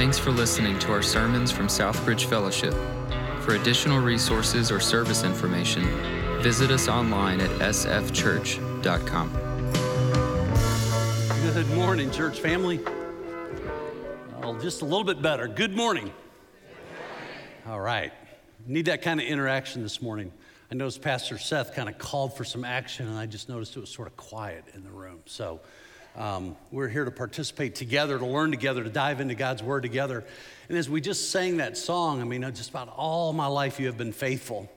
Thanks for listening to our sermons from Southbridge Fellowship. For additional resources or service information, visit us online at sfchurch.com. Good morning, church family. Well, just a little bit better. Good morning. All right. Need that kind of interaction this morning. I noticed Pastor Seth kind of called for some action, and I just noticed it was sort of quiet in the room. So um, we're here to participate together, to learn together, to dive into God's Word together. And as we just sang that song, I mean, just about all my life you have been faithful.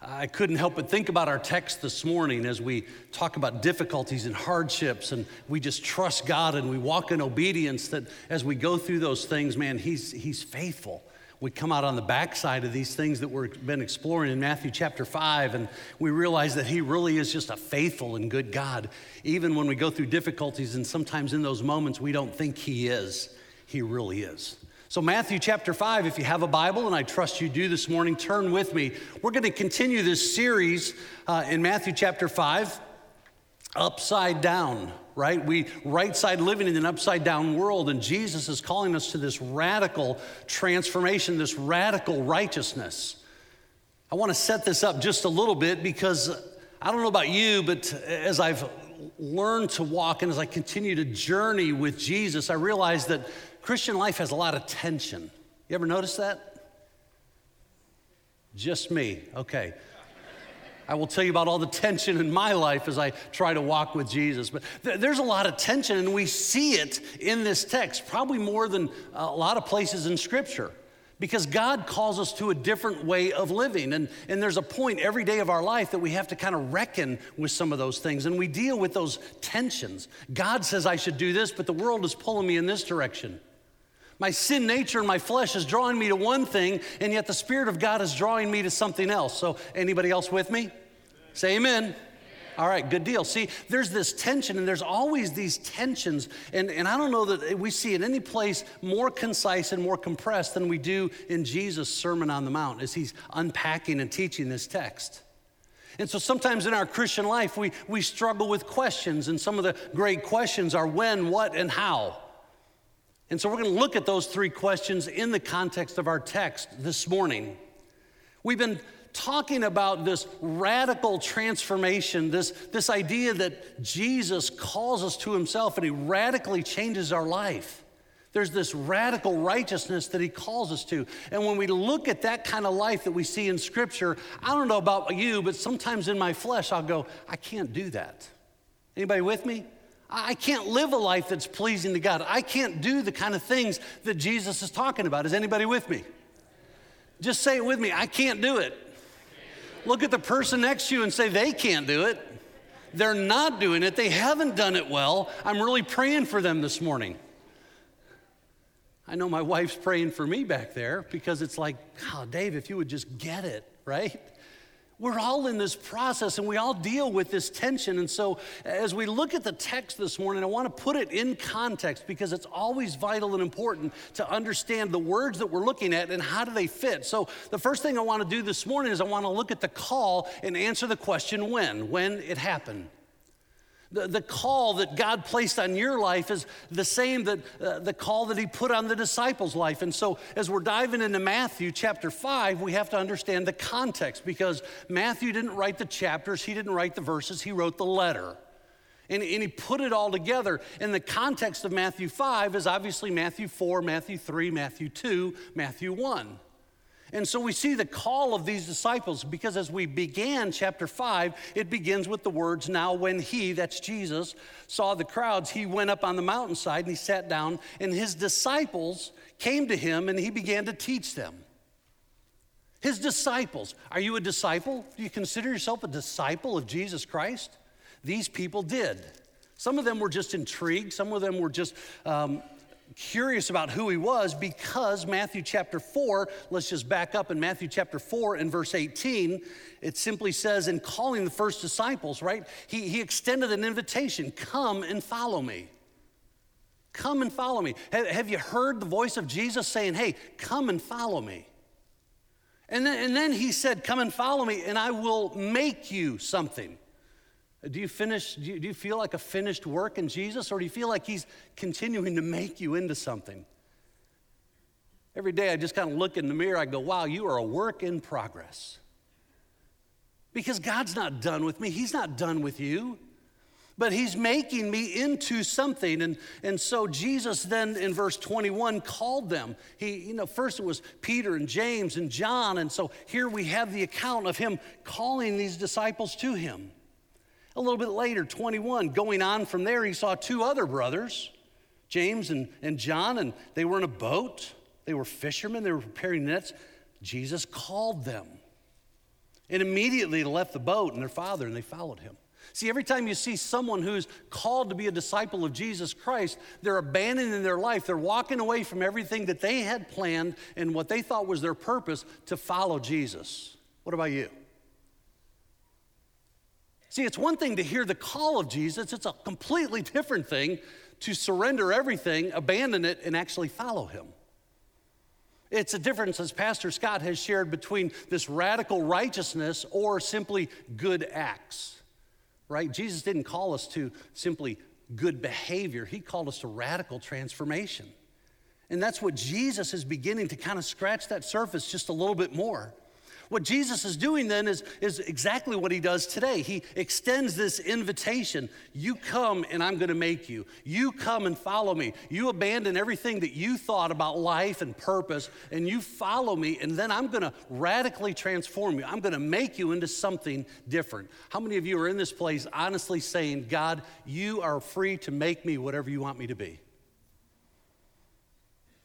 I couldn't help but think about our text this morning as we talk about difficulties and hardships, and we just trust God and we walk in obedience. That as we go through those things, man, He's, he's faithful we come out on the backside of these things that we've been exploring in Matthew chapter 5, and we realize that He really is just a faithful and good God. Even when we go through difficulties, and sometimes in those moments we don't think He is, He really is. So, Matthew chapter 5, if you have a Bible, and I trust you do this morning, turn with me. We're going to continue this series uh, in Matthew chapter 5, upside down right? We right side living in an upside down world, and Jesus is calling us to this radical transformation, this radical righteousness. I want to set this up just a little bit because I don't know about you, but as I've learned to walk and as I continue to journey with Jesus, I realize that Christian life has a lot of tension. You ever notice that? Just me. Okay. I will tell you about all the tension in my life as I try to walk with Jesus. But th- there's a lot of tension, and we see it in this text, probably more than a lot of places in Scripture. Because God calls us to a different way of living. And, and there's a point every day of our life that we have to kind of reckon with some of those things. And we deal with those tensions. God says I should do this, but the world is pulling me in this direction. My sin nature and my flesh is drawing me to one thing, and yet the Spirit of God is drawing me to something else. So, anybody else with me? Say amen. amen. All right, good deal. See, there's this tension, and there's always these tensions. And, and I don't know that we see in any place more concise and more compressed than we do in Jesus' Sermon on the Mount as he's unpacking and teaching this text. And so sometimes in our Christian life, we, we struggle with questions, and some of the great questions are when, what, and how. And so we're going to look at those three questions in the context of our text this morning. We've been talking about this radical transformation, this, this idea that Jesus calls us to himself and he radically changes our life. There's this radical righteousness that he calls us to. And when we look at that kind of life that we see in scripture, I don't know about you, but sometimes in my flesh I'll go, I can't do that. Anybody with me? I can't live a life that's pleasing to God. I can't do the kind of things that Jesus is talking about. Is anybody with me? Just say it with me. I can't do it. Look at the person next to you and say, they can't do it. They're not doing it. They haven't done it well. I'm really praying for them this morning. I know my wife's praying for me back there because it's like, oh, Dave, if you would just get it, right? We're all in this process and we all deal with this tension. And so, as we look at the text this morning, I want to put it in context because it's always vital and important to understand the words that we're looking at and how do they fit. So, the first thing I want to do this morning is I want to look at the call and answer the question when, when it happened. The, the call that God placed on your life is the same that uh, the call that He put on the disciples' life. And so, as we're diving into Matthew chapter 5, we have to understand the context because Matthew didn't write the chapters, he didn't write the verses, he wrote the letter. And, and he put it all together. And the context of Matthew 5 is obviously Matthew 4, Matthew 3, Matthew 2, Matthew 1. And so we see the call of these disciples because as we began chapter 5, it begins with the words, Now when he, that's Jesus, saw the crowds, he went up on the mountainside and he sat down, and his disciples came to him and he began to teach them. His disciples. Are you a disciple? Do you consider yourself a disciple of Jesus Christ? These people did. Some of them were just intrigued, some of them were just um, curious about who he was because Matthew chapter 4, let's just back up in Matthew chapter 4 and verse 18, it simply says, in calling the first disciples, right? He, he extended an invitation come and follow me. Come and follow me. Have, have you heard the voice of Jesus saying, hey, come and follow me? And then, and then he said, Come and follow me, and I will make you something. Do you finish, do you, do you feel like a finished work in Jesus, or do you feel like He's continuing to make you into something? Every day I just kind of look in the mirror, I go, wow, you are a work in progress. Because God's not done with me, He's not done with you but he's making me into something. And, and so Jesus then in verse 21 called them. He, you know, first it was Peter and James and John. And so here we have the account of him calling these disciples to him. A little bit later, 21, going on from there, he saw two other brothers, James and, and John, and they were in a boat. They were fishermen, they were preparing nets. Jesus called them. And immediately left the boat and their father and they followed him. See, every time you see someone who's called to be a disciple of Jesus Christ, they're abandoning their life. They're walking away from everything that they had planned and what they thought was their purpose to follow Jesus. What about you? See, it's one thing to hear the call of Jesus, it's a completely different thing to surrender everything, abandon it, and actually follow him. It's a difference, as Pastor Scott has shared, between this radical righteousness or simply good acts right? Jesus didn't call us to simply good behavior, He called us to radical transformation. And that's what Jesus is beginning to kind of scratch that surface just a little bit more. What Jesus is doing then is, is exactly what he does today. He extends this invitation You come and I'm going to make you. You come and follow me. You abandon everything that you thought about life and purpose, and you follow me, and then I'm going to radically transform you. I'm going to make you into something different. How many of you are in this place honestly saying, God, you are free to make me whatever you want me to be?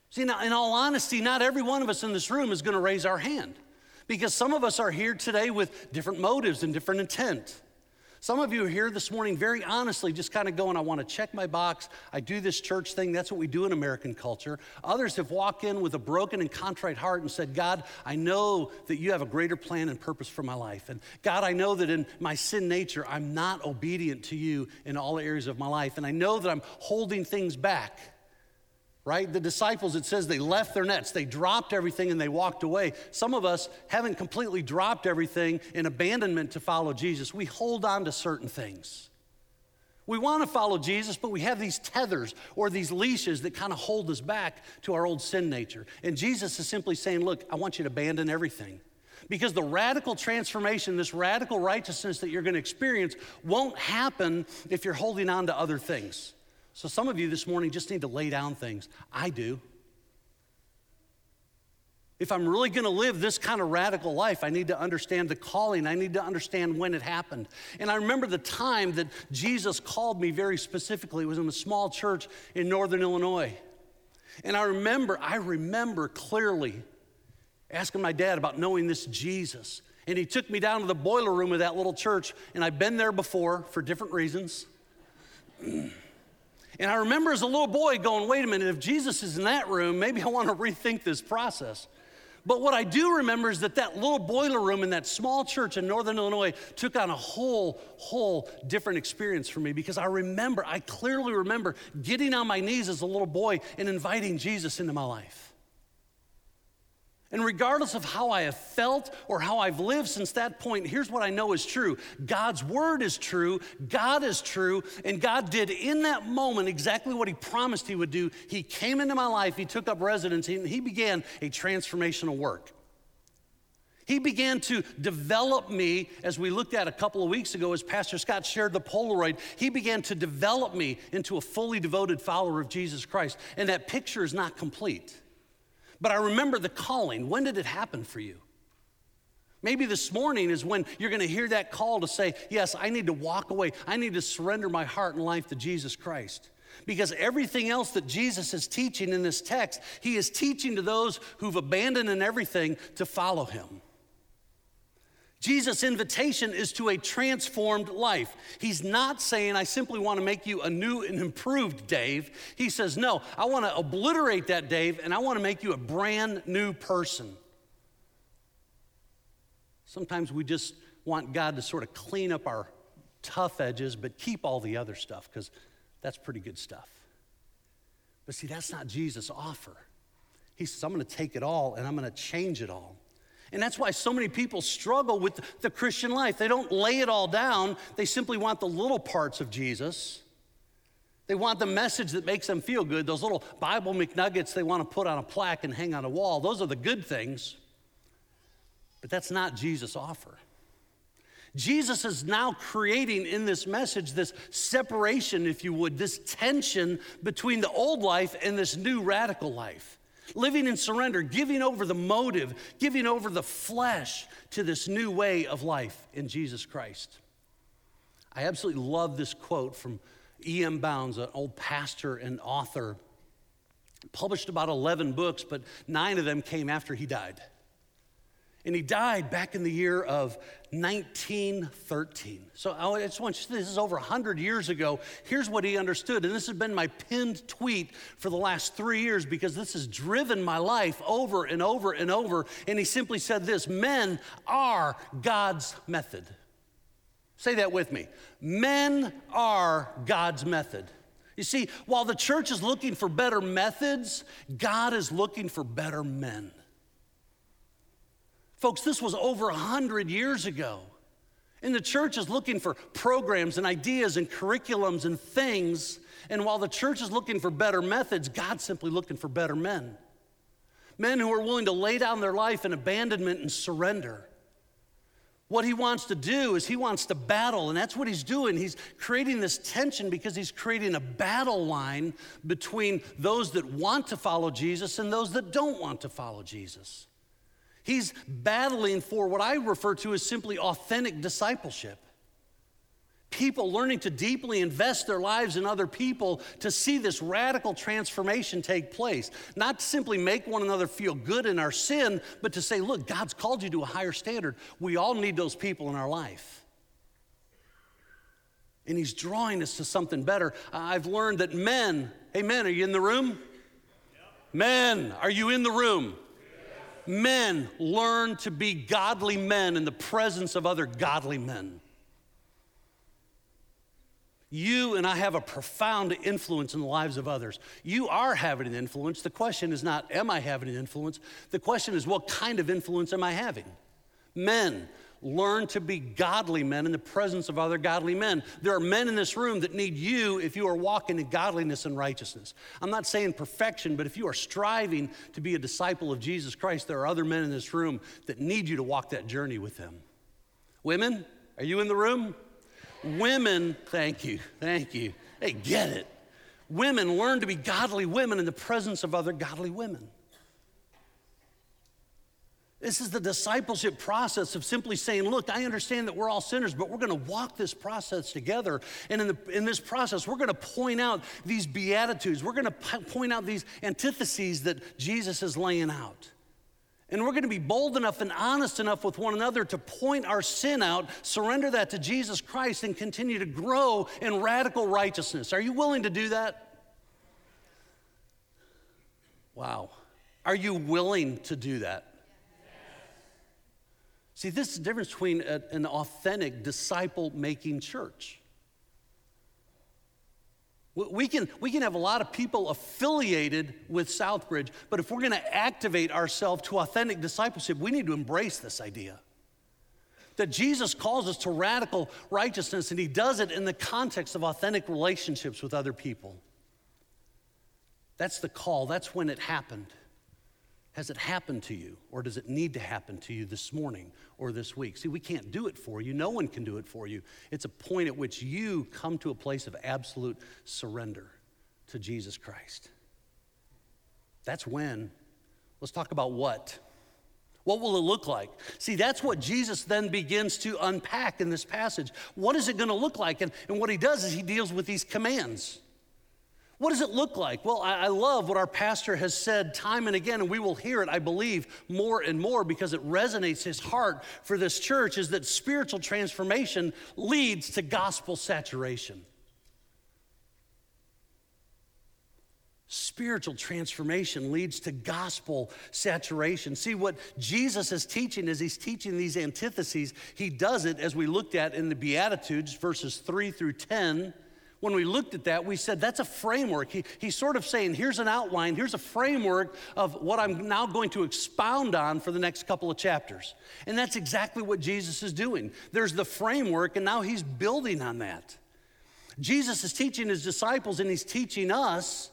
See, now, in all honesty, not every one of us in this room is going to raise our hand. Because some of us are here today with different motives and different intent. Some of you are here this morning very honestly, just kind of going, I want to check my box. I do this church thing. That's what we do in American culture. Others have walked in with a broken and contrite heart and said, God, I know that you have a greater plan and purpose for my life. And God, I know that in my sin nature, I'm not obedient to you in all areas of my life. And I know that I'm holding things back right? The disciples, it says they left their nets, they dropped everything and they walked away. Some of us haven't completely dropped everything in abandonment to follow Jesus. We hold on to certain things. We want to follow Jesus, but we have these tethers or these leashes that kind of hold us back to our old sin nature. And Jesus is simply saying, Look, I want you to abandon everything. Because the radical transformation, this radical righteousness that you're going to experience, won't happen if you're holding on to other things. So some of you this morning just need to lay down things. I do. If I'm really going to live this kind of radical life, I need to understand the calling. I need to understand when it happened. And I remember the time that Jesus called me very specifically. It was in a small church in northern Illinois. And I remember, I remember clearly asking my dad about knowing this Jesus. And he took me down to the boiler room of that little church, and I've been there before for different reasons. And I remember as a little boy going, wait a minute, if Jesus is in that room, maybe I want to rethink this process. But what I do remember is that that little boiler room in that small church in northern Illinois took on a whole, whole different experience for me because I remember, I clearly remember getting on my knees as a little boy and inviting Jesus into my life. And regardless of how I have felt or how I've lived since that point, here's what I know is true God's word is true, God is true, and God did in that moment exactly what He promised He would do. He came into my life, He took up residence, and He began a transformational work. He began to develop me, as we looked at a couple of weeks ago, as Pastor Scott shared the Polaroid. He began to develop me into a fully devoted follower of Jesus Christ. And that picture is not complete. But I remember the calling. When did it happen for you? Maybe this morning is when you're going to hear that call to say, Yes, I need to walk away. I need to surrender my heart and life to Jesus Christ. Because everything else that Jesus is teaching in this text, he is teaching to those who've abandoned everything to follow him. Jesus' invitation is to a transformed life. He's not saying, I simply want to make you a new and improved Dave. He says, No, I want to obliterate that Dave and I want to make you a brand new person. Sometimes we just want God to sort of clean up our tough edges, but keep all the other stuff because that's pretty good stuff. But see, that's not Jesus' offer. He says, I'm going to take it all and I'm going to change it all. And that's why so many people struggle with the Christian life. They don't lay it all down, they simply want the little parts of Jesus. They want the message that makes them feel good. Those little Bible McNuggets they want to put on a plaque and hang on a wall. Those are the good things. But that's not Jesus' offer. Jesus is now creating in this message this separation, if you would, this tension between the old life and this new radical life. Living in surrender, giving over the motive, giving over the flesh to this new way of life in Jesus Christ. I absolutely love this quote from E.M. Bounds, an old pastor and author. Published about 11 books, but nine of them came after he died. And he died back in the year of 1913. So I just want you, this is over 100 years ago. Here's what he understood. And this has been my pinned tweet for the last three years because this has driven my life over and over and over. And he simply said this Men are God's method. Say that with me. Men are God's method. You see, while the church is looking for better methods, God is looking for better men. Folks, this was over 100 years ago. And the church is looking for programs and ideas and curriculums and things. And while the church is looking for better methods, God's simply looking for better men. Men who are willing to lay down their life in abandonment and surrender. What he wants to do is he wants to battle, and that's what he's doing. He's creating this tension because he's creating a battle line between those that want to follow Jesus and those that don't want to follow Jesus. He's battling for what I refer to as simply authentic discipleship. People learning to deeply invest their lives in other people to see this radical transformation take place. Not to simply make one another feel good in our sin, but to say, look, God's called you to a higher standard. We all need those people in our life. And He's drawing us to something better. I've learned that men, hey, men, are you in the room? Men, are you in the room? Men learn to be godly men in the presence of other godly men. You and I have a profound influence in the lives of others. You are having an influence. The question is not, am I having an influence? The question is, what kind of influence am I having? Men, Learn to be godly men in the presence of other godly men. There are men in this room that need you if you are walking in godliness and righteousness. I'm not saying perfection, but if you are striving to be a disciple of Jesus Christ, there are other men in this room that need you to walk that journey with them. Women, are you in the room? Women, thank you, thank you. Hey, get it. Women learn to be godly women in the presence of other godly women. This is the discipleship process of simply saying, Look, I understand that we're all sinners, but we're going to walk this process together. And in, the, in this process, we're going to point out these beatitudes. We're going to point out these antitheses that Jesus is laying out. And we're going to be bold enough and honest enough with one another to point our sin out, surrender that to Jesus Christ, and continue to grow in radical righteousness. Are you willing to do that? Wow. Are you willing to do that? See, this is the difference between a, an authentic disciple making church. We can, we can have a lot of people affiliated with Southbridge, but if we're going to activate ourselves to authentic discipleship, we need to embrace this idea that Jesus calls us to radical righteousness, and he does it in the context of authentic relationships with other people. That's the call, that's when it happened. Has it happened to you, or does it need to happen to you this morning or this week? See, we can't do it for you. No one can do it for you. It's a point at which you come to a place of absolute surrender to Jesus Christ. That's when. Let's talk about what. What will it look like? See, that's what Jesus then begins to unpack in this passage. What is it going to look like? And, and what he does is he deals with these commands. What does it look like? Well, I, I, love what our pastor has said time and again, and we will hear it, I believe, more and more because it resonates his heart for this church is that spiritual transformation leads to gospel saturation. Spiritual transformation leads to gospel saturation. See, what Jesus is teaching as he's teaching these antitheses, he does it as we looked at in the Beatitudes, verses 3 through 10 when we looked at that, we said that's a framework. He, he's sort of saying, here's an outline, here's a framework of what I'm now going to expound on for the next couple of chapters. And that's exactly what Jesus is doing. There's the framework, and now he's building on that. Jesus is teaching his disciples and he's teaching us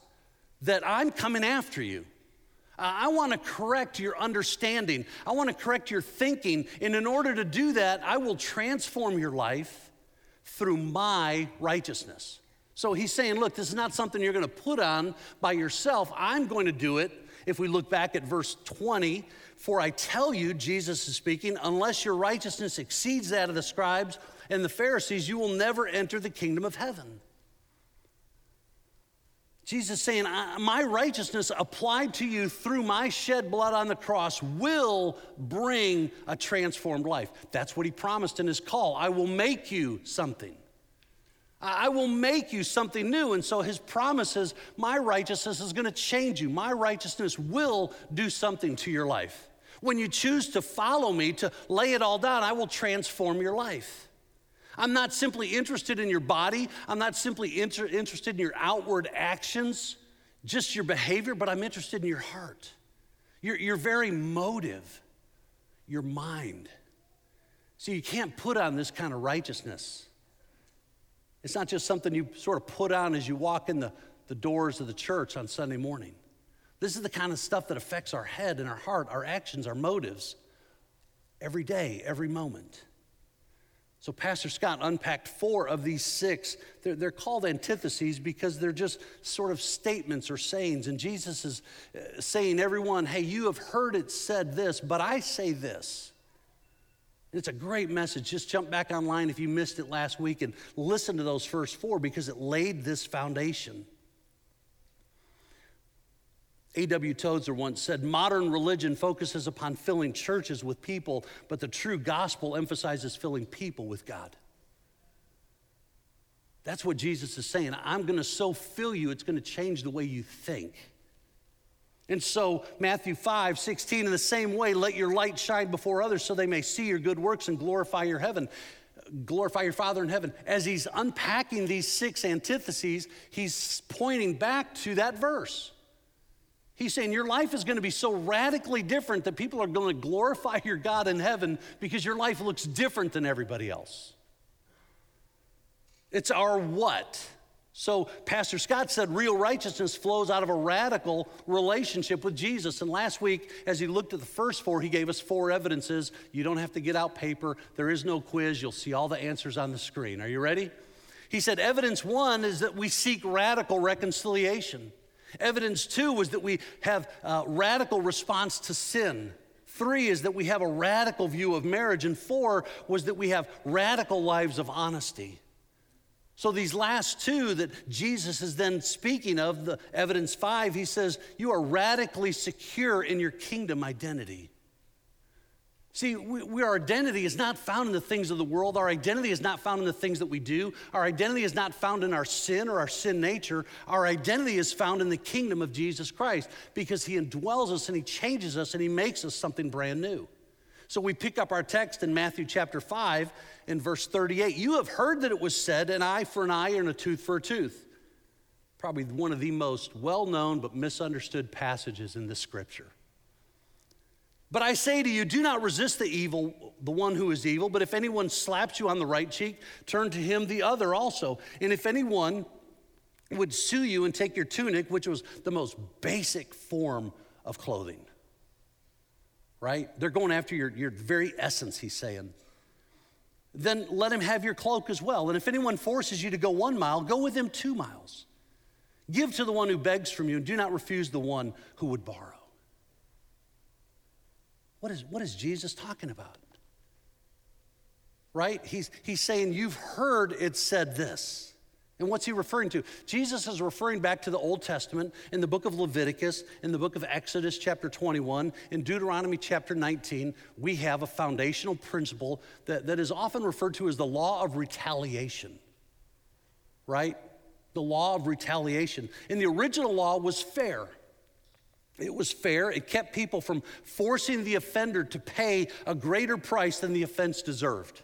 that I'm coming after you. I want to correct your understanding. I want to correct your thinking. And in order to do that, I will transform your life through my righteousness. So he's saying, look, this is not something you're going to put on by yourself. I'm going to do it. If we look back at verse 20, for I tell you, Jesus is speaking, unless your righteousness exceeds that of the scribes and the Pharisees, you will never enter the kingdom of heaven. Jesus is saying, My righteousness applied to you through my shed blood on the cross will bring a transformed life. That's what he promised in his call. I will make you something. I will make you something new. And so his promise is, My righteousness is going to change you. My righteousness will do something to your life. When you choose to follow me, to lay it all down, I will transform your life. I'm not simply interested in your body. I'm not simply inter- interested in your outward actions, just your behavior, but I'm interested in your heart, your, your very motive, your mind. See, you can't put on this kind of righteousness. It's not just something you sort of put on as you walk in the, the doors of the church on Sunday morning. This is the kind of stuff that affects our head and our heart, our actions, our motives every day, every moment. So, Pastor Scott unpacked four of these six. They're, called antitheses because they're just sort of statements or sayings. And Jesus is uh, saying, everyone, hey, you have heard it said this, but I say this. It's a great message. Just jump back online if you missed it last week and listen to those first four because it laid this foundation. A.W. Tozer once said modern religion focuses upon filling churches with people, but the true gospel emphasizes filling people with God. That's what Jesus is saying. I'm going to so fill you, it's going to change the way you think. And so, Matthew 5, 16, in the same way, let your light shine before others so they may see your good works and glorify your heaven. Glorify your Father in heaven. As he's unpacking these six antitheses, he's pointing back to that verse. He's saying your life is going to be so radically different that people are going to glorify your God in heaven because your life looks different than everybody else. It's our what. So, Pastor Scott said real righteousness flows out of a radical relationship with Jesus. And last week, as he looked at the first four, he gave us four evidences. You don't have to get out paper, there is no quiz. You'll see all the answers on the screen. Are you ready? He said, Evidence one is that we seek radical reconciliation. Evidence two was that we have a radical response to sin. Three is that we have a radical view of marriage. And four was that we have radical lives of honesty. So, these last two that Jesus is then speaking of, the evidence five, he says, You are radically secure in your kingdom identity. See, we, we, our identity is not found in the things of the world. Our identity is not found in the things that we do. Our identity is not found in our sin or our sin nature. Our identity is found in the kingdom of Jesus Christ because he indwells us and he changes us and he makes us something brand new. So we pick up our text in Matthew chapter 5 in verse 38. You have heard that it was said, an eye for an eye and a tooth for a tooth. Probably one of the most well known but misunderstood passages in the scripture. But I say to you, do not resist the evil, the one who is evil, but if anyone slaps you on the right cheek, turn to him the other also. And if anyone would sue you and take your tunic, which was the most basic form of clothing, right? They're going after your, your very essence, he's saying. Then let him have your cloak as well. And if anyone forces you to go one mile, go with him two miles. Give to the one who begs from you, and do not refuse the one who would borrow. What is, what is Jesus talking about? Right? He's, he's saying, You've heard it said this. And what's he referring to? Jesus is referring back to the Old Testament in the book of Leviticus, in the book of Exodus, chapter 21, in Deuteronomy, chapter 19. We have a foundational principle that, that is often referred to as the law of retaliation, right? The law of retaliation. And the original law was fair. It was fair. It kept people from forcing the offender to pay a greater price than the offense deserved.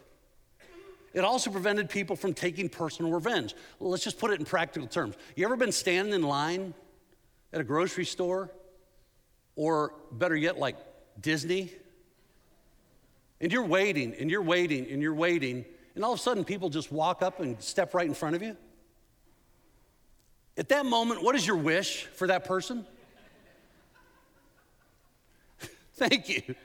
It also prevented people from taking personal revenge. Well, let's just put it in practical terms. You ever been standing in line at a grocery store? Or better yet, like Disney? And you're waiting, and you're waiting, and you're waiting, and all of a sudden people just walk up and step right in front of you? At that moment, what is your wish for that person? Thank you.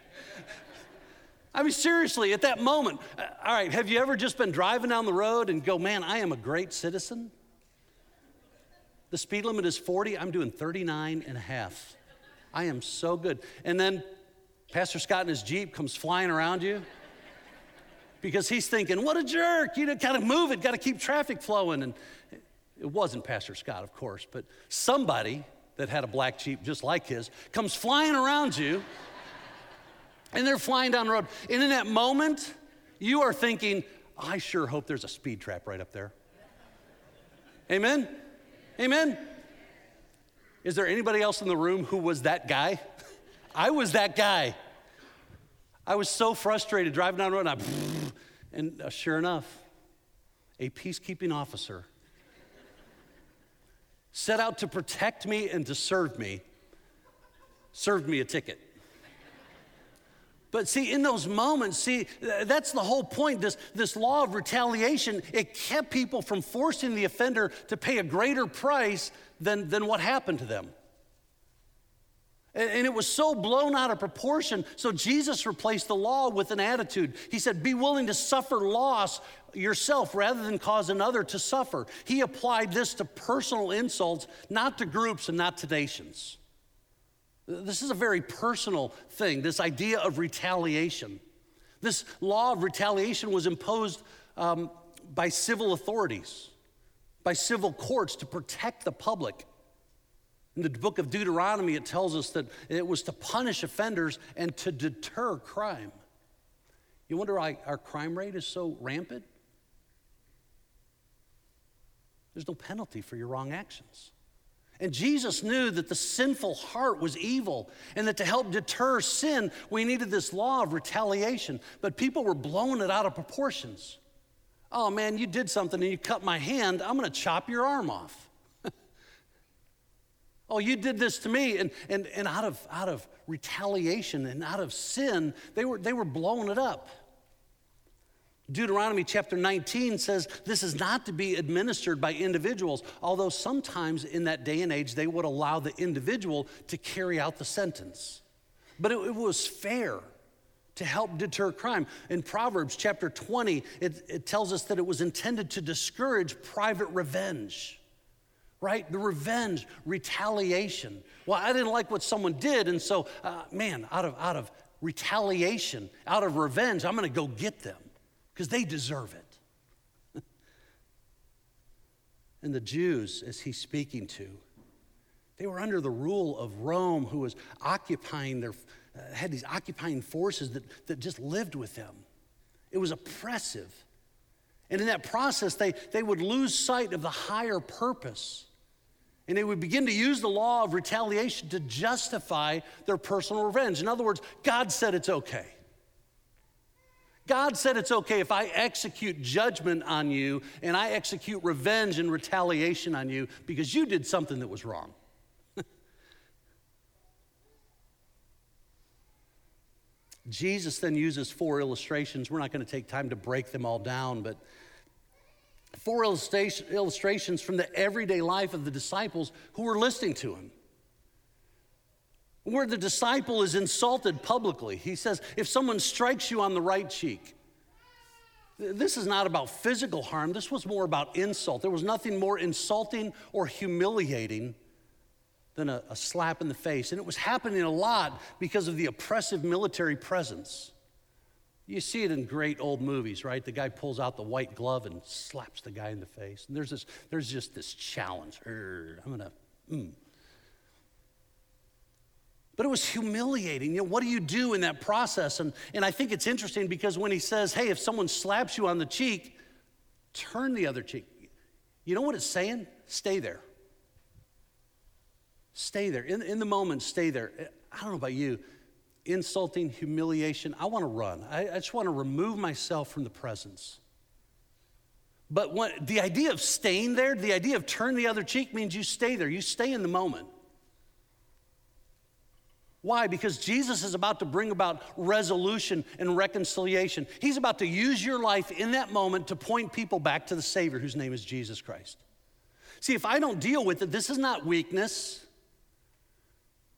I mean, seriously, at that moment, uh, all right, have you ever just been driving down the road and go, man, I am a great citizen? The speed limit is 40, I'm doing 39 and a half. I am so good. And then Pastor Scott in his Jeep comes flying around you because he's thinking, what a jerk, you know, gotta move it, gotta keep traffic flowing. And it wasn't Pastor Scott, of course, but somebody that had a black Jeep just like his comes flying around you and they're flying down the road. And in that moment, you are thinking, I sure hope there's a speed trap right up there. Amen? Amen? Is there anybody else in the room who was that guy? I was that guy. I was so frustrated driving down the road, and, I, and uh, sure enough, a peacekeeping officer set out to protect me and to serve me served me a ticket. But see, in those moments, see, that's the whole point. This, this law of retaliation, it kept people from forcing the offender to pay a greater price than, than what happened to them. And, and it was so blown out of proportion. So Jesus replaced the law with an attitude. He said, Be willing to suffer loss yourself rather than cause another to suffer. He applied this to personal insults, not to groups and not to nations. This is a very personal thing, this idea of retaliation. This law of retaliation was imposed um, by civil authorities, by civil courts to protect the public. In the book of Deuteronomy, it tells us that it was to punish offenders and to deter crime. You wonder why our crime rate is so rampant? There's no penalty for your wrong actions. And Jesus knew that the sinful heart was evil and that to help deter sin, we needed this law of retaliation. But people were blowing it out of proportions. Oh man, you did something and you cut my hand, I'm gonna chop your arm off. oh, you did this to me. And, and, and out, of, out of retaliation and out of sin, they were, they were blowing it up. Deuteronomy chapter 19 says this is not to be administered by individuals, although sometimes in that day and age they would allow the individual to carry out the sentence. But it, it was fair to help deter crime. In Proverbs chapter 20, it, it tells us that it was intended to discourage private revenge right? The revenge, retaliation. Well, I didn't like what someone did, and so, uh, man, out of, out of retaliation, out of revenge, I'm gonna go get them because they deserve it. and the Jews, as he's speaking to, they were under the rule of Rome, who was occupying their, uh, had these occupying forces that, that just lived with them. It was oppressive. And in that process, they, they would lose sight of the higher purpose. And they would begin to use the law of retaliation to justify their personal revenge. In other words, God said it's okay. God said it's okay if I execute judgment on you and I execute revenge and retaliation on you because you did something that was wrong. Jesus then uses four illustrations. We're not going to take time to break them all down, but four illustrations from the everyday life of the disciples who were listening to him where the disciple is insulted publicly. He says, if someone strikes you on the right cheek, this is not about physical harm, this was more about insult. There was nothing more insulting or humiliating than a, a, slap in the face. And it was happening a lot because of the oppressive military presence. You see it in great old movies, right? The guy pulls out the white glove and slaps the guy in the face. And there's, this, there's just this challenge. I'm gonna, mm. But it was humiliating. You know, what do you do in that process? And, and I think it's interesting because when he says, hey, if someone slaps you on the cheek, turn the other cheek. You know what it's saying? Stay there. Stay there. In, in the moment, stay there. I don't know about you. Insulting, humiliation, I want to run. I, I just want to remove myself from the presence. But when, the idea of staying there, the idea of turn the other cheek means you stay there. You stay in the moment. Why? Because Jesus is about to bring about resolution and reconciliation. He's about to use your life in that moment to point people back to the Savior whose name is Jesus Christ. See, if I don't deal with it, this is not weakness.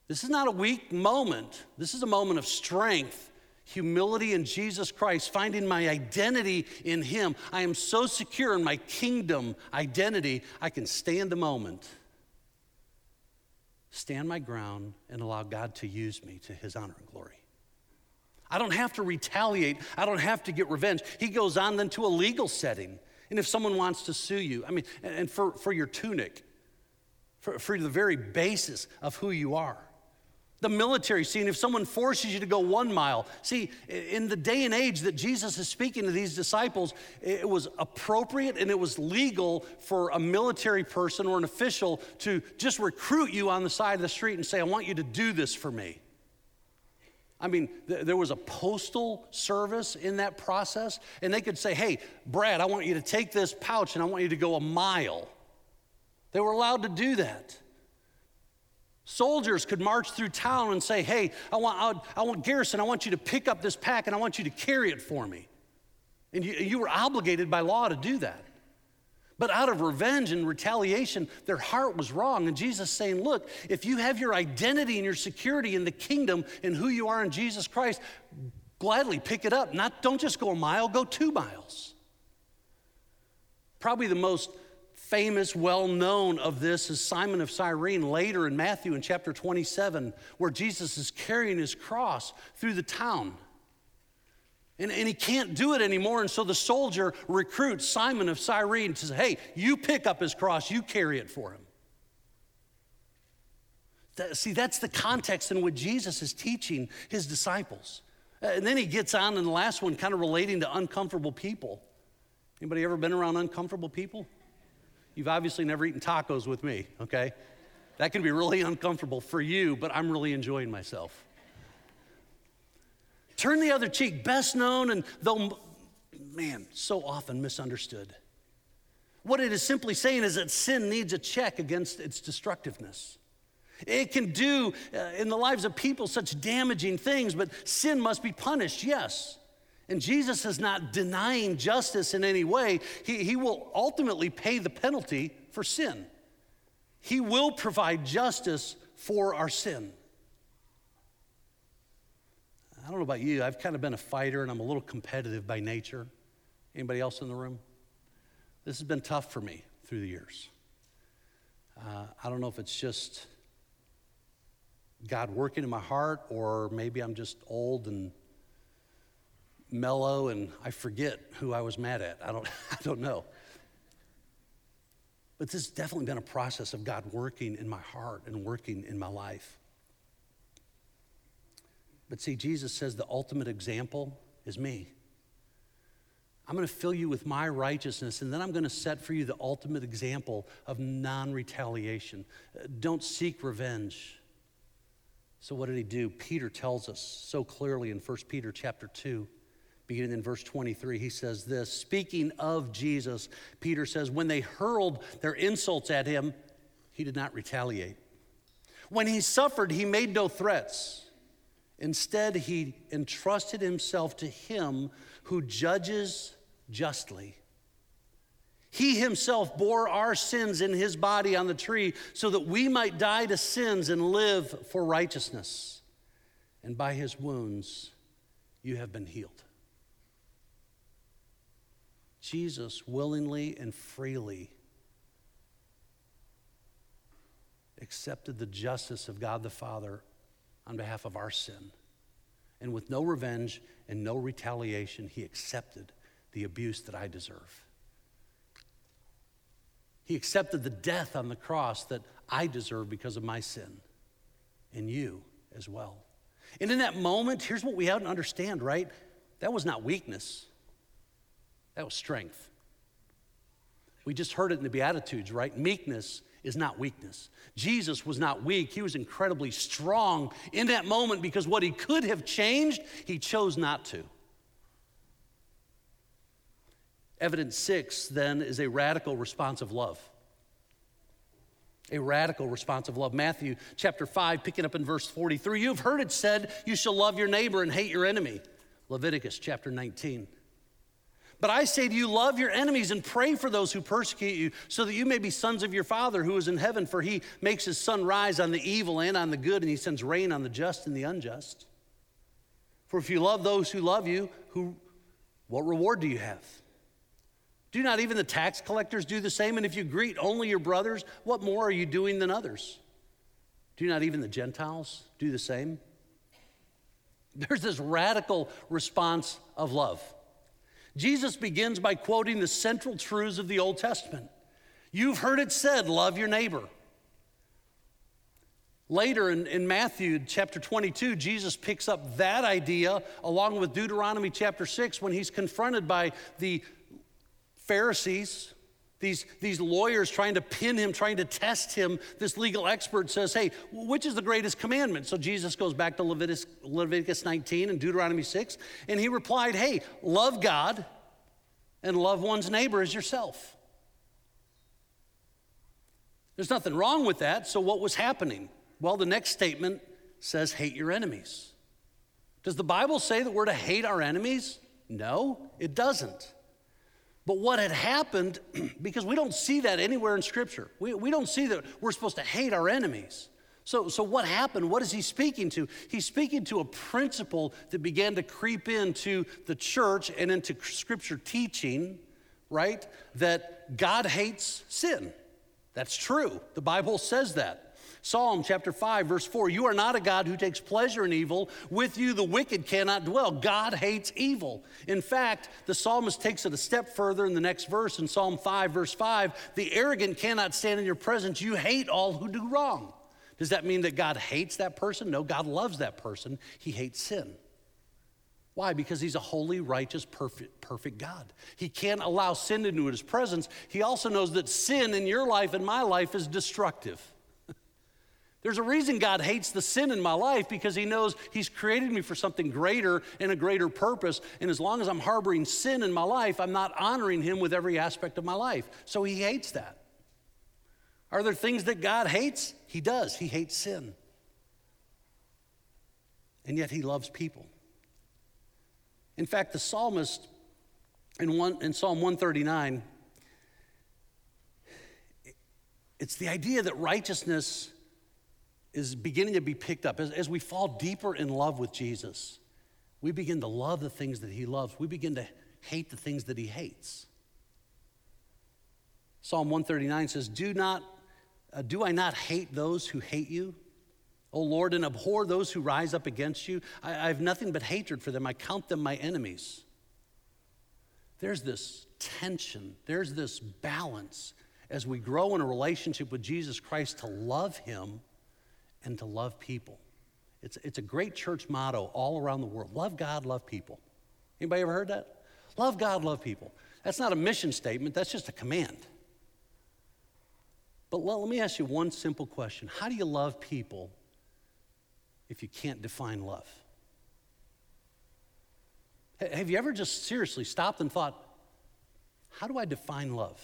This is not a weak moment. This is a moment of strength, humility in Jesus Christ, finding my identity in Him. I am so secure in my kingdom identity, I can stand the moment, stand my ground, and allow God to use me to His honor and glory. I don't have to retaliate. I don't have to get revenge. He goes on then to a legal setting. And if someone wants to sue you, I mean, and for, for your tunic, for, for the very basis of who you are. The military scene, if someone forces you to go one mile, see, in the day and age that Jesus is speaking to these disciples, it was appropriate and it was legal for a military person or an official to just recruit you on the side of the street and say, I want you to do this for me. I mean, th- there was a postal service in that process, and they could say, Hey, Brad, I want you to take this pouch and I want you to go a mile. They were allowed to do that. Soldiers could march through town and say, Hey, I want, I want Garrison, I want you to pick up this pack and I want you to carry it for me. And you, you were obligated by law to do that. But out of revenge and retaliation, their heart was wrong. And Jesus saying, Look, if you have your identity and your security in the kingdom and who you are in Jesus Christ, gladly pick it up. Not, don't just go a mile, go two miles. Probably the most famous, well known of this is Simon of Cyrene later in Matthew in chapter 27, where Jesus is carrying his cross through the town. And, and he can't do it anymore. And so the soldier recruits Simon of Cyrene to say, hey, you pick up his cross, you carry it for him. That, see, that's the context in which Jesus is teaching his disciples. Uh, and then he gets on in the last one, kind of relating to uncomfortable people. Anybody ever been around uncomfortable people? You've obviously never eaten tacos with me, okay? That can be really uncomfortable for you, but I'm really enjoying myself. Turn the other cheek, best known and though, man, so often misunderstood. What it is simply saying is that sin needs a check against its destructiveness. It can do uh, in the lives of people such damaging things, but sin must be punished, yes. And Jesus is not denying justice in any way. He, he will ultimately pay the penalty for sin. He will provide justice for our sin. I don't know about you, I've kind of been a fighter and I'm a little competitive by nature. Anybody else in the room? This has been tough for me through the years. Uh, I don't know if it's just God working in my heart or maybe I'm just old and mellow and I forget who I was mad at. I don't, I don't know. But this has definitely been a process of God working in my heart and working in my life. But see, Jesus says the ultimate example is me. I'm going to fill you with my righteousness, and then I'm going to set for you the ultimate example of non retaliation. Uh, don't seek revenge. So, what did he do? Peter tells us so clearly in 1 Peter chapter 2, beginning in verse 23. He says this Speaking of Jesus, Peter says, When they hurled their insults at him, he did not retaliate. When he suffered, he made no threats. Instead, he entrusted himself to him who judges justly. He himself bore our sins in his body on the tree so that we might die to sins and live for righteousness. And by his wounds, you have been healed. Jesus willingly and freely accepted the justice of God the Father on behalf of our sin. And with no revenge and no retaliation, he accepted the abuse that I deserve. He accepted the death on the cross that I deserve because of my sin, and you as well. And in that moment, here's what we have to understand, right? That was not weakness, that was strength. We just heard it in the Beatitudes, right? Meekness is not weakness. Jesus was not weak, he was incredibly strong in that moment because what he could have changed, he chose not to. Evidence six, then, is a radical response of love. A radical response of love. Matthew chapter 5, picking up in verse 43. You have heard it said, You shall love your neighbor and hate your enemy. Leviticus chapter 19. But I say to you, love your enemies and pray for those who persecute you, so that you may be sons of your Father who is in heaven, for he makes his sun rise on the evil and on the good, and he sends rain on the just and the unjust. For if you love those who love you, who, what reward do you have? Do not even the tax collectors do the same? And if you greet only your brothers, what more are you doing than others? Do not even the Gentiles do the same? There's this radical response of love. Jesus begins by quoting the central truths of the Old Testament. You've heard it said, love your neighbor. Later in, in, Matthew chapter 22, Jesus picks up that idea along with Deuteronomy chapter 6 when he's confronted by the Pharisees, these, these lawyers trying to pin him, trying to test him. This legal expert says, Hey, which is the greatest commandment? So Jesus goes back to Leviticus, Leviticus 19 and Deuteronomy 6, and he replied, Hey, love God and love one's neighbor as yourself. There's nothing wrong with that. So, what was happening? Well, the next statement says, Hate your enemies. Does the Bible say that we're to hate our enemies? No, it doesn't. But what had happened, because we don't see that anywhere in Scripture, we, we don't see that we're supposed to hate our enemies. So, so, what happened? What is he speaking to? He's speaking to a principle that began to creep into the church and into Scripture teaching, right? That God hates sin. That's true. The Bible says that. Psalm chapter 5, verse 4 You are not a God who takes pleasure in evil. With you, the wicked cannot dwell. God hates evil. In fact, the psalmist takes it a step further in the next verse in Psalm 5, verse 5 The arrogant cannot stand in your presence. You hate all who do wrong. Does that mean that God hates that person? No, God loves that person. He hates sin. Why? Because he's a holy, righteous, perfect, perfect God. He can't allow sin into his presence. He also knows that sin in your life and my life is destructive. There's a reason God hates the sin in my life because He knows He's created me for something greater and a greater purpose. And as long as I'm harboring sin in my life, I'm not honoring Him with every aspect of my life. So He hates that. Are there things that God hates? He does. He hates sin. And yet He loves people. In fact, the psalmist in, one, in Psalm 139, it's the idea that righteousness is beginning to be picked up. As, as we fall deeper in love with Jesus, we begin to love the things that he loves. We begin to hate the things that he hates. Psalm 139 says, Do not, uh, do I not hate those who hate you? O Lord, and abhor those who rise up against you. I, I have nothing but hatred for them. I count them my enemies. There's this tension, there's this balance as we grow in a relationship with Jesus Christ to love him and to love people. It's, it's a great church motto all around the world. Love God, love people. Anybody ever heard that? Love God, love people. That's not a mission statement, that's just a command. But let, let me ask you one simple question How do you love people if you can't define love? Have you ever just seriously stopped and thought, how do I define love?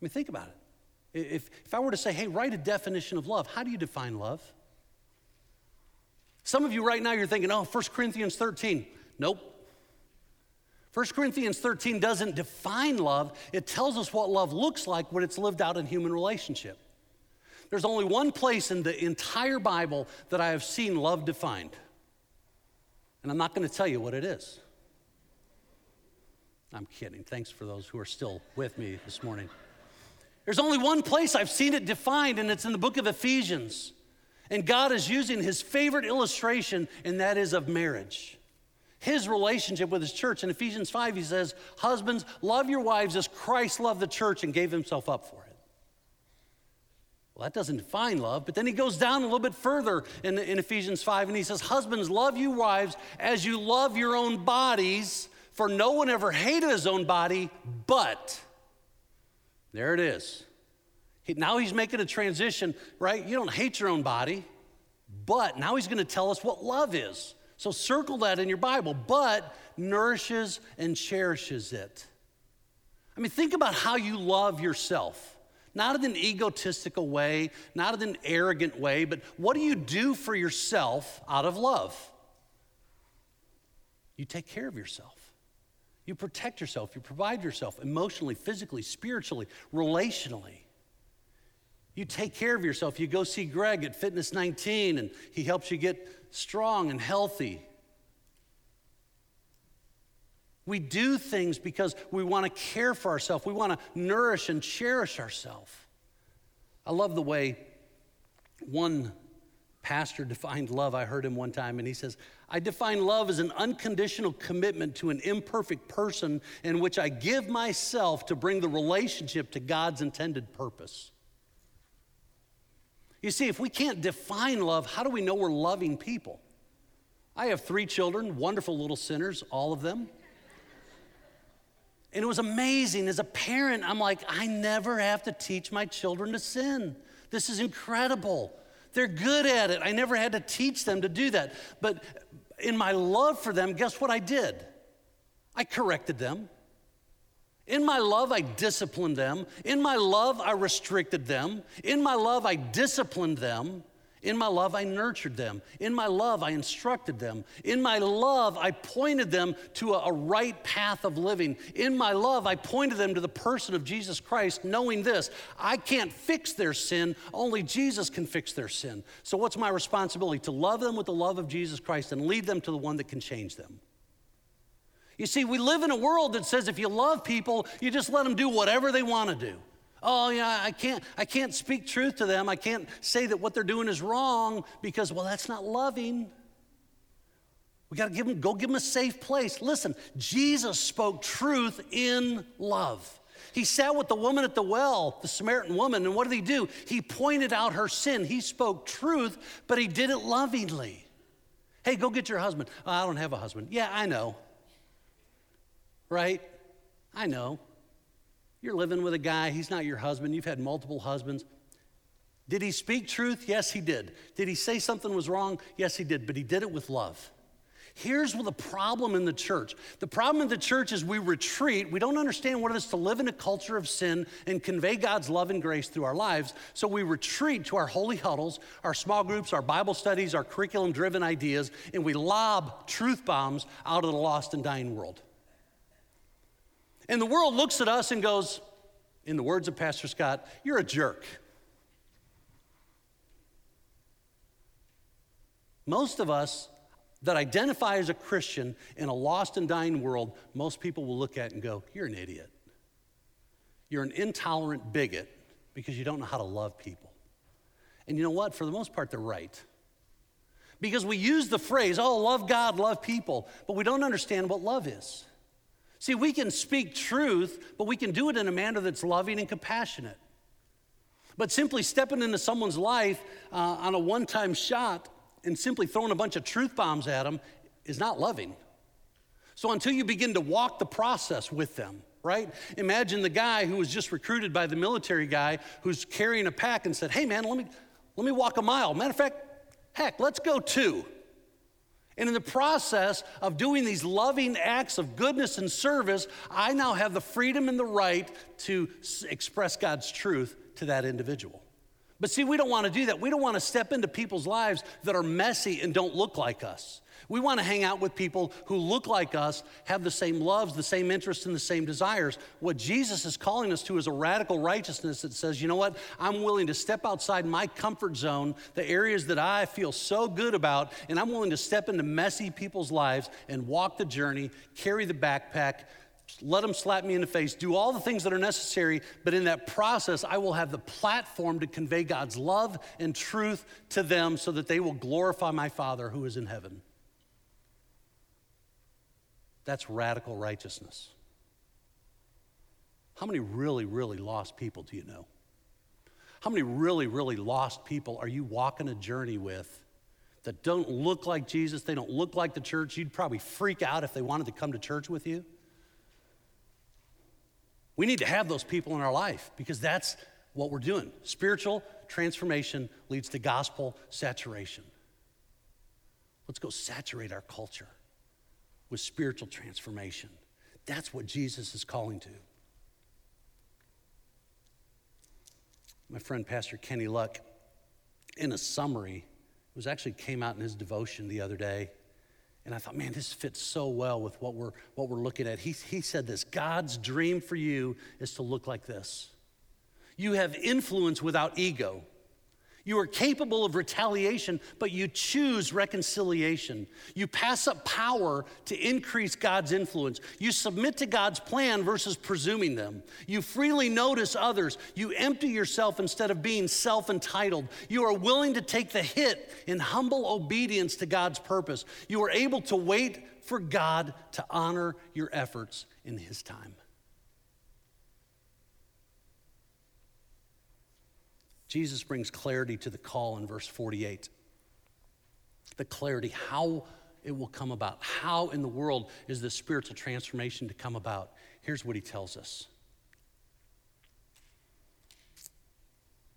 I mean, think about it. If, if I were to say, hey, write a definition of love, how do you define love? Some of you right now, you're thinking, oh, 1 Corinthians 13. Nope. 1 Corinthians 13 doesn't define love, it tells us what love looks like when it's lived out in human relationship. There's only one place in the entire Bible that I have seen love defined. And I'm not going to tell you what it is. I'm kidding. Thanks for those who are still with me this morning. There's only one place I've seen it defined, and it's in the book of Ephesians. And God is using his favorite illustration, and that is of marriage. His relationship with his church. In Ephesians 5, he says, Husbands, love your wives as Christ loved the church and gave himself up for it. Well, that doesn't define love, but then he goes down a little bit further in, in Ephesians 5 and he says, Husbands, love you wives as you love your own bodies, for no one ever hated his own body, but there it is. Now he's making a transition, right? You don't hate your own body, but now he's going to tell us what love is. So circle that in your Bible, but nourishes and cherishes it. I mean, think about how you love yourself. Not in an egotistical way, not in an arrogant way, but what do you do for yourself out of love? You take care of yourself. You protect yourself. You provide yourself emotionally, physically, spiritually, relationally. You take care of yourself. You go see Greg at Fitness 19 and he helps you get strong and healthy. We do things because we want to care for ourselves. We want to nourish and cherish ourselves. I love the way one pastor defined love. I heard him one time, and he says, I define love as an unconditional commitment to an imperfect person in which I give myself to bring the relationship to God's intended purpose. You see, if we can't define love, how do we know we're loving people? I have three children, wonderful little sinners, all of them. And it was amazing. As a parent, I'm like, I never have to teach my children to sin. This is incredible. They're good at it. I never had to teach them to do that. But in my love for them, guess what I did? I corrected them. In my love, I disciplined them. In my love, I restricted them. In my love, I disciplined them. In my love, I nurtured them. In my love, I instructed them. In my love, I pointed them to a, right path of living. In my love, I pointed them to the person of Jesus Christ, knowing this I can't fix their sin, only Jesus can fix their sin. So, what's my responsibility? To love them with the love of Jesus Christ and lead them to the one that can change them. You see, we live in a world that says if you love people, you just let them do whatever they want to do. Oh, yeah, I can't, I can't speak truth to them. I can't say that what they're doing is wrong because, well, that's not loving. We got to give them, go give them a safe place. Listen, Jesus spoke truth in love. He sat with the woman at the well, the Samaritan woman, and what did he do? He pointed out her sin. He spoke truth, but he did it lovingly. Hey, go get your husband. Oh, I don't have a husband. Yeah, I know. Right? I know. You're living with a guy, he's not your husband, you've had multiple husbands. Did he speak truth? Yes, he did. Did he say something was wrong? Yes, he did, but he did it with love. Here's the problem in the church. The problem in the church is we retreat. We don't understand what it is to live in a culture of sin and convey God's love and grace through our lives. So we retreat to our holy huddles, our small groups, our Bible studies, our curriculum driven ideas, and we lob truth bombs out of the lost and dying world. And the world looks at us and goes, in the words of Pastor Scott, you're a jerk. Most of us that identify as a Christian in a lost and dying world, most people will look at and go, You're an idiot. You're an intolerant bigot because you don't know how to love people. And you know what? For the most part, they're right. Because we use the phrase, oh, love God, love people, but we don't understand what love is. See, we can speak truth, but we can do it in a manner that's loving and compassionate. But simply stepping into someone's life uh, on a one time shot and simply throwing a bunch of truth bombs at them is not loving. So until you begin to walk the process with them, right? Imagine the guy who was just recruited by the military guy who's carrying a pack and said, Hey man, let me, let me walk a mile. Matter of fact, heck, let's go two. And in the process of doing these loving acts of goodness and service, I now have the freedom and the right to express God's truth to that individual. But see, we don't want to do that. We don't want to step into people's lives that are messy and don't look like us. We want to hang out with people who look like us, have the same loves, the same interests, and the same desires. What Jesus is calling us to is a radical righteousness that says, you know what? I'm willing to step outside my comfort zone, the areas that I feel so good about, and I'm willing to step into messy people's lives and walk the journey, carry the backpack, let them slap me in the face, do all the things that are necessary, but in that process, I will have the platform to convey God's love and truth to them so that they will glorify my Father who is in heaven. That's radical righteousness. How many really, really lost people do you know? How many really, really lost people are you walking a journey with that don't look like Jesus? They don't look like the church. You'd probably freak out if they wanted to come to church with you. We need to have those people in our life because that's what we're doing. Spiritual transformation leads to gospel saturation. Let's go saturate our culture with spiritual transformation. That's what Jesus is calling to. My friend Pastor Kenny Luck, in a summary, it was actually came out in his devotion the other day. And I thought, man, this fits so well with what we're, what we're looking at. He, he said this God's dream for you is to look like this. You have influence without ego. You are capable of retaliation, but you choose reconciliation. You pass up power to increase God's influence. You submit to God's plan versus presuming them. You freely notice others. You empty yourself instead of being self entitled. You are willing to take the hit in humble obedience to God's purpose. You are able to wait for God to honor your efforts in His time. Jesus brings clarity to the call in verse 48. The clarity, how it will come about. How in the world is this spiritual transformation to come about? Here's what he tells us.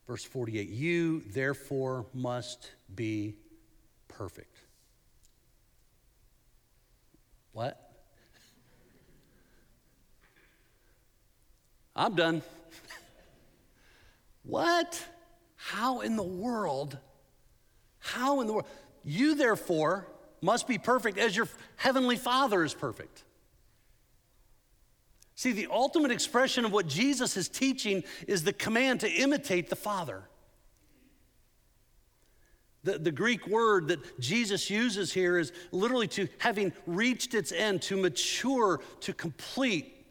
Verse 48 You therefore must be perfect. What? I'm done. what? How in the world? How in the world? You, therefore, must be perfect as your heavenly Father is perfect. See, the ultimate expression of what Jesus is teaching is the command to imitate the Father. The, the Greek word that Jesus uses here is literally to having reached its end, to mature, to complete,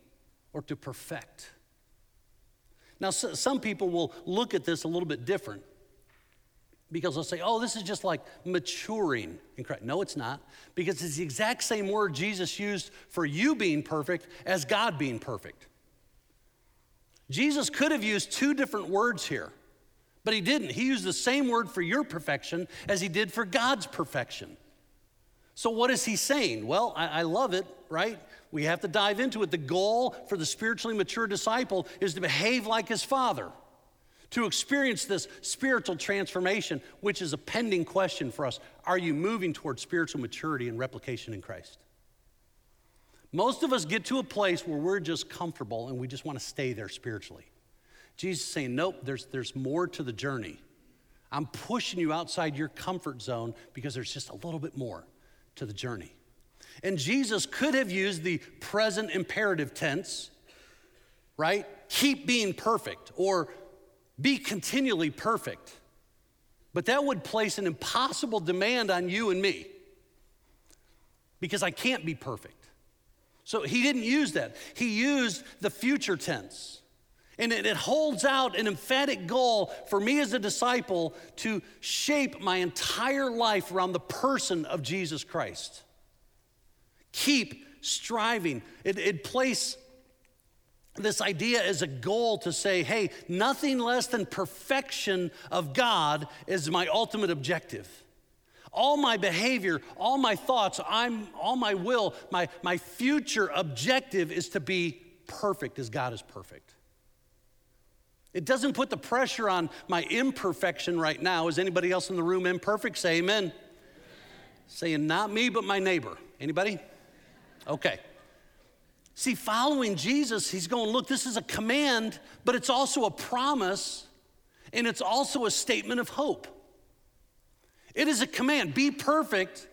or to perfect. Now, so, some people will look at this a little bit different because they'll say, oh, this is just like maturing in Christ. No, it's not, because it's the exact same word Jesus used for you being perfect as God being perfect. Jesus could have used two different words here, but he didn't. He used the same word for your perfection as he did for God's perfection. So, what is he saying? Well, I, I love it, right? We have to dive into it. The goal for the spiritually mature disciple is to behave like his father, to experience this spiritual transformation, which is a pending question for us. Are you moving towards spiritual maturity and replication in Christ? Most of us get to a place where we're just comfortable and we just want to stay there spiritually. Jesus is saying, Nope, there's, there's more to the journey. I'm pushing you outside your comfort zone because there's just a little bit more to the journey. And Jesus could have used the present imperative tense, right? Keep being perfect or be continually perfect. But that would place an impossible demand on you and me because I can't be perfect. So he didn't use that. He used the future tense. And it, it, holds out an emphatic goal for me as a disciple to shape my entire life around the person of Jesus Christ. Keep striving. It, it place this idea as a goal to say, hey, nothing less than perfection of God is my ultimate objective. All my behavior, all my thoughts, I'm, all my will, my, my future objective is to be perfect as God is perfect. It doesn't put the pressure on my imperfection right now. Is anybody else in the room imperfect? Say amen. amen. Saying not me, but my neighbor. Anybody? Okay. See, following Jesus, he's going, look, this is a command, but it's also a promise, and it's also a statement of hope. It is a command be perfect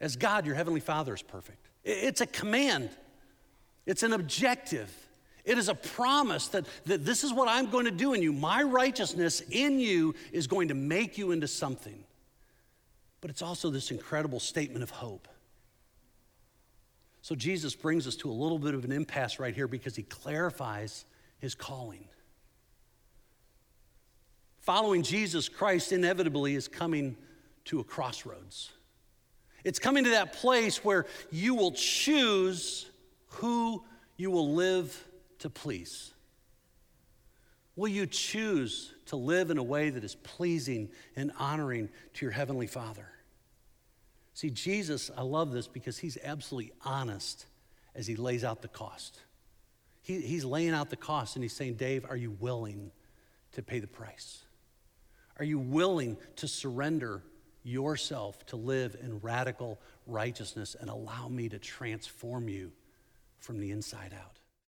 as God, your heavenly Father, is perfect. It's a command, it's an objective. It is a promise that, that this is what I'm going to do in you. My righteousness in you is going to make you into something. But it's also this incredible statement of hope. So Jesus brings us to a little bit of an impasse right here because he clarifies his calling. Following Jesus Christ inevitably is coming to a crossroads. It's coming to that place where you will choose who you will live to please. Will you choose to live in a way that is pleasing and honoring to your Heavenly Father? See, Jesus, I love this because he's absolutely honest as he lays out the cost. He, he's laying out the cost and he's saying, Dave, are you willing to pay the price? Are you willing to surrender yourself to live in radical righteousness and allow me to transform you from the inside out?